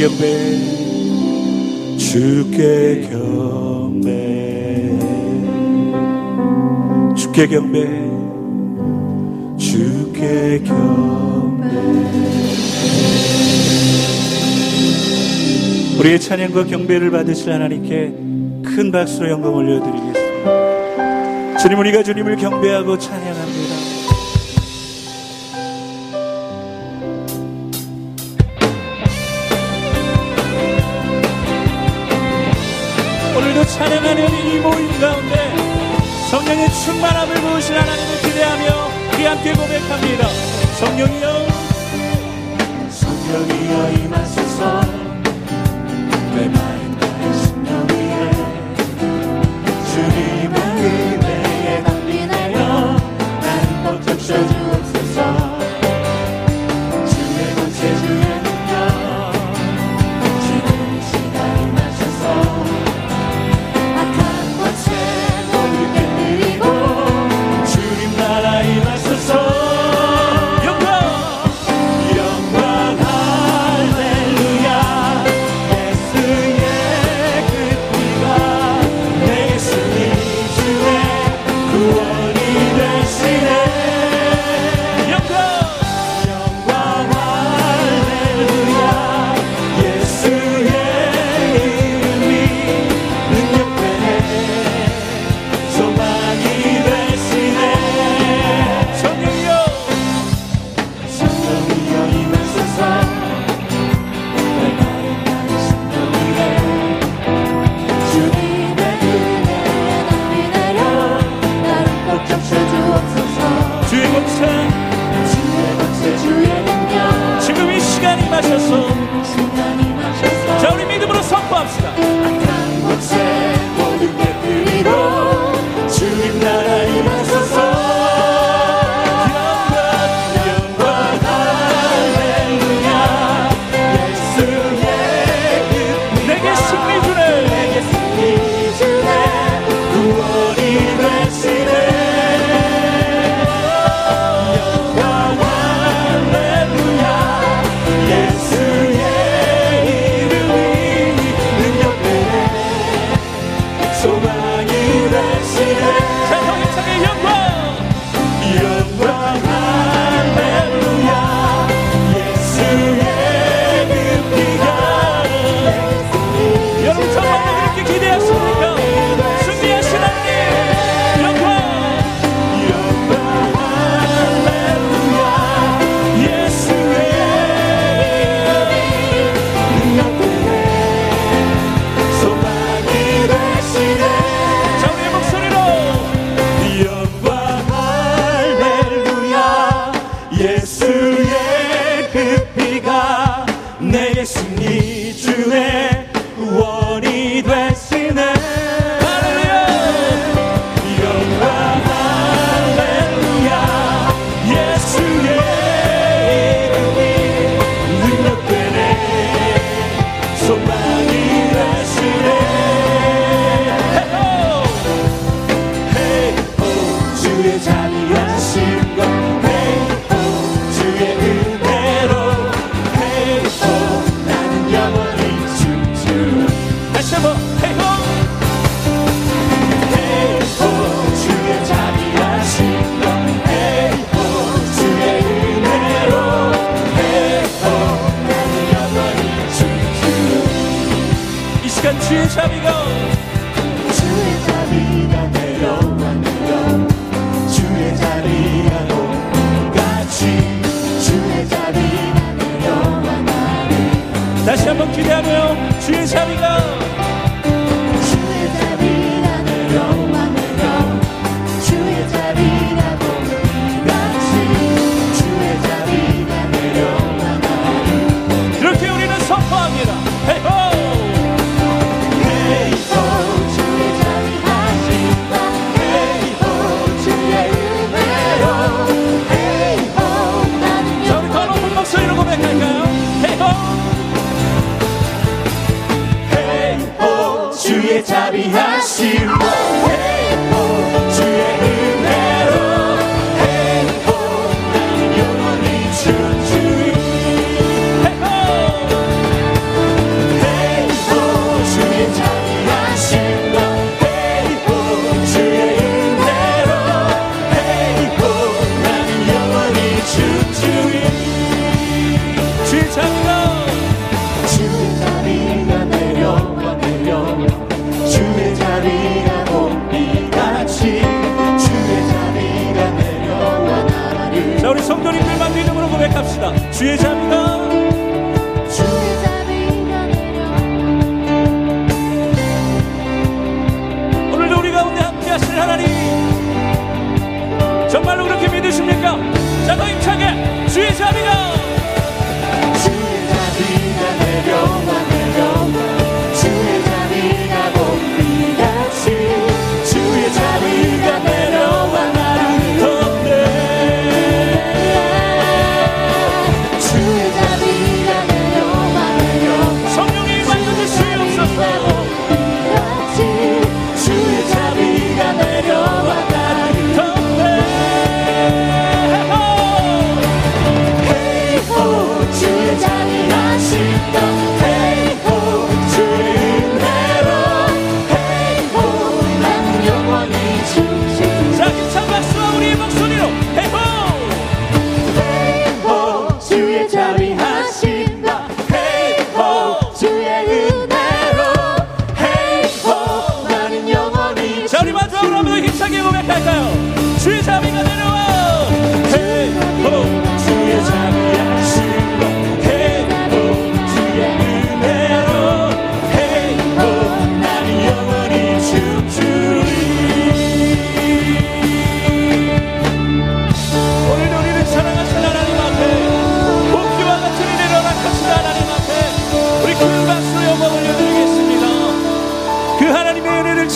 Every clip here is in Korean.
경배 주께 경배. 주께 경배. 주께 경배. 우리의 찬양과 경배를 받으실 하나님께 큰 박수로 영광 올려드리겠습니다. 주님 우리가 주님을 경배하고 찬양합니다. 찬양하는 이 모임 가운데 성령의 충만함을 부으신 하나님을 기대하며 우리 함께 고백합니다. 성령이여 성령이여 임하소서 내 마음의 심령이에 주님의 은혜에 담비내어 난 버텨 주님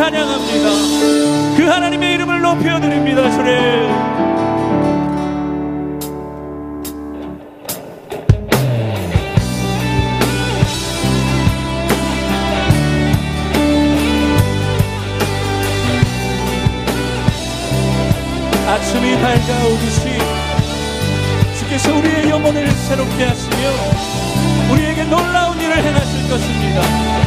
찬양합니다. 그 하나님의 이름을 높여드립니다. 주님. 아침이 밝아오듯이 주께서 우리의 영혼을 새롭게 하시며 우리에게 놀라운 일을 행하실 것입니다.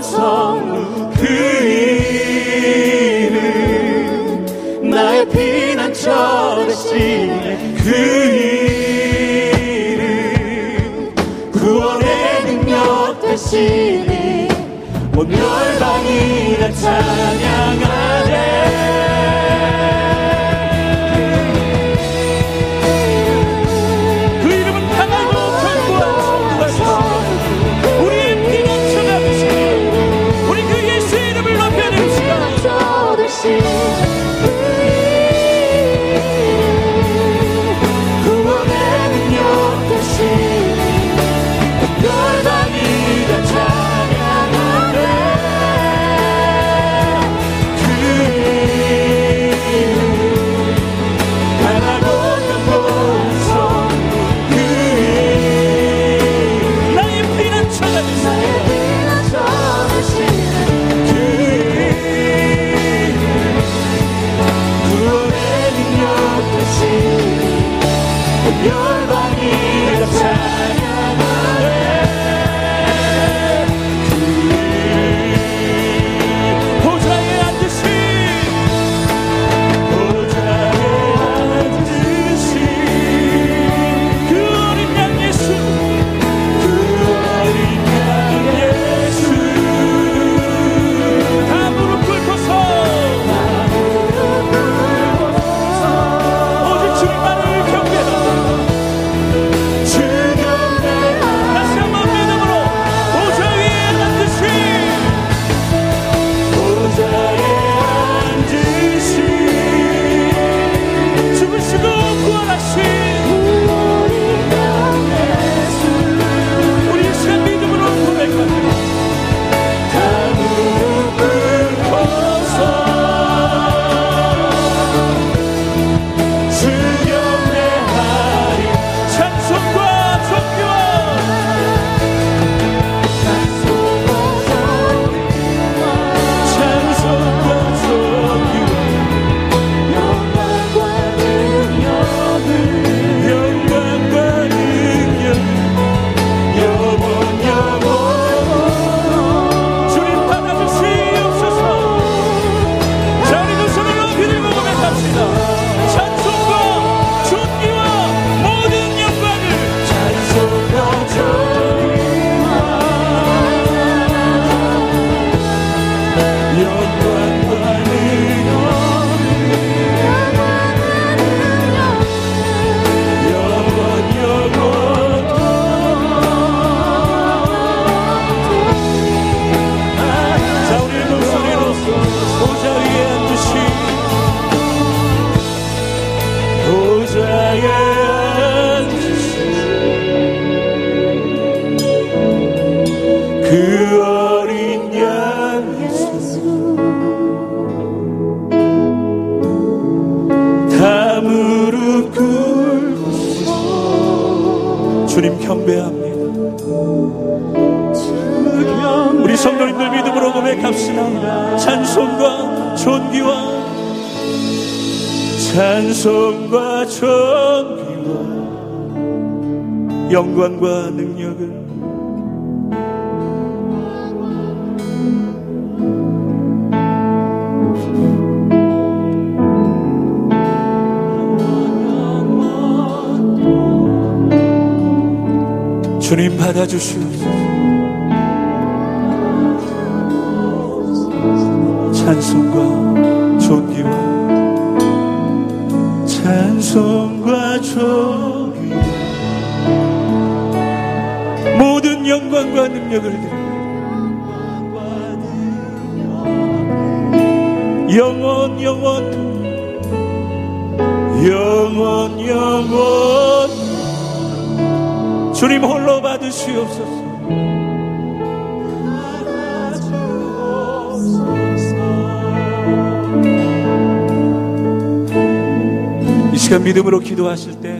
찬송 그 이름 나의 피난처 대신에 그 이름 구원의 능력 대신에 온 열방이 나 찬양하 주님 경배합니다. 우리 성도님들 믿음으로 고백합시다. 찬송과 존귀와 찬송과 존귀와 영광과 능력을 주님 받아주시옵소서 찬송과 존귀와 찬송과 존귀와 모든 영광과 능력을 드립니다. 영원 영원 영원 영원 주님 홀로 받으시옵소서. 이 시간 믿음으로 기도하실 때